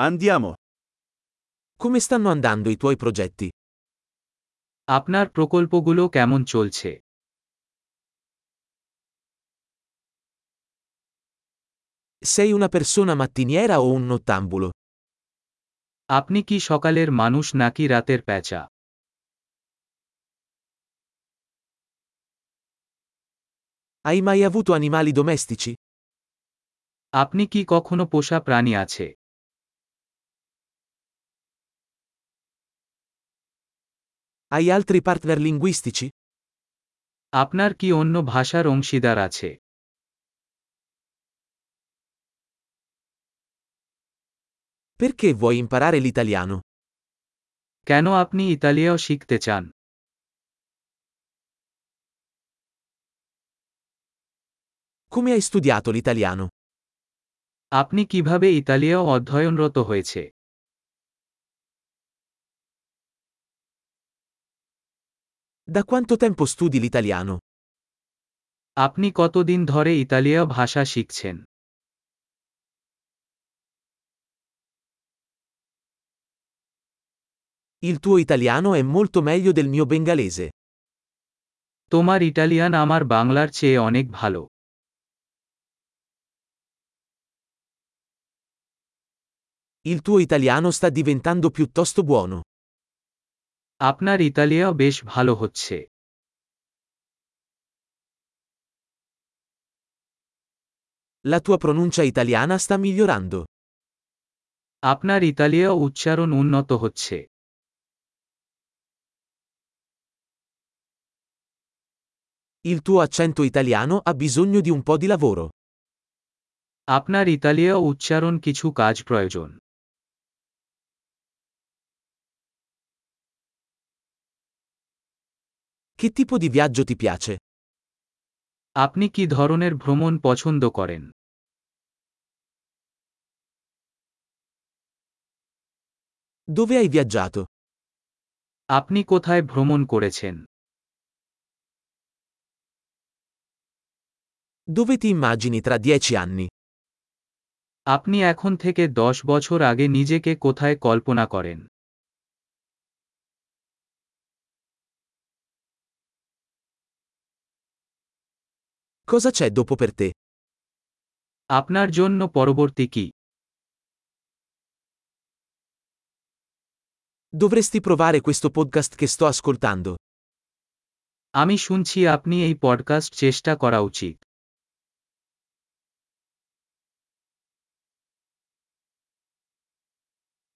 Andiamo. Come stanno andando i tuoi progetti? আপনার প্রকল্পগুলো কেমন চলছে Sei una persona mattiniera o un nottambulo? আপনি কি সকালের মানুষ নাকি রাতের প্যাঁচা Hai mai avuto animali domestici? আপনি কি কখনো পোষা প্রাণী আছে Hai altri partner linguistici? আপনার কি অন্য ভাষার অংশীদার আছে Perché vuoi imparare l'italiano? কেন আপনি ইতালীয় শিখতে চান Come hai studiato l'italiano? আপনি কিভাবে ইতালীয় অধ্যয়নরত হয়েছে Da quanto tempo studi l'italiano? আপনি কতদিন ধরে ইতালীয় ভাষা শিখছেন Il tuo italiano è molto meglio del mio bengalese. তোমার ইটালিয়ান আমার বাংলার চেয়ে অনেক ভালো Il tuo italiano sta diventando piuttosto buono. আপনার ইতালীয় বেশ ভালো হচ্ছে La tua pronuncia italiana sta migliorando. আপনার ইতালীয় উচ্চারণ উন্নত হচ্ছে Il tuo accento italiano ha bisogno di un po' di lavoro. আপনার ইতালীয় উচ্চারণ কিছু কাজ প্রয়োজন Che tipo di viaggio ti piace? আপনি কি ধরনের ভ্রমণ পছন্দ করেন Dove hai viaggiato? আপনি কোথায় ভ্রমণ করেছেন Dove ti immagini tra dieci anni? আপনি এখন থেকে দশ বছর আগে নিজেকে কোথায় কল্পনা করেন Cosa c'è dopo per te? আপনার জন্য পরবর্তী কি Dovresti provare questo podcast che sto ascoltando. আমি শুনছি আপনি এই পডকাস্ট চেষ্টা করা উচিত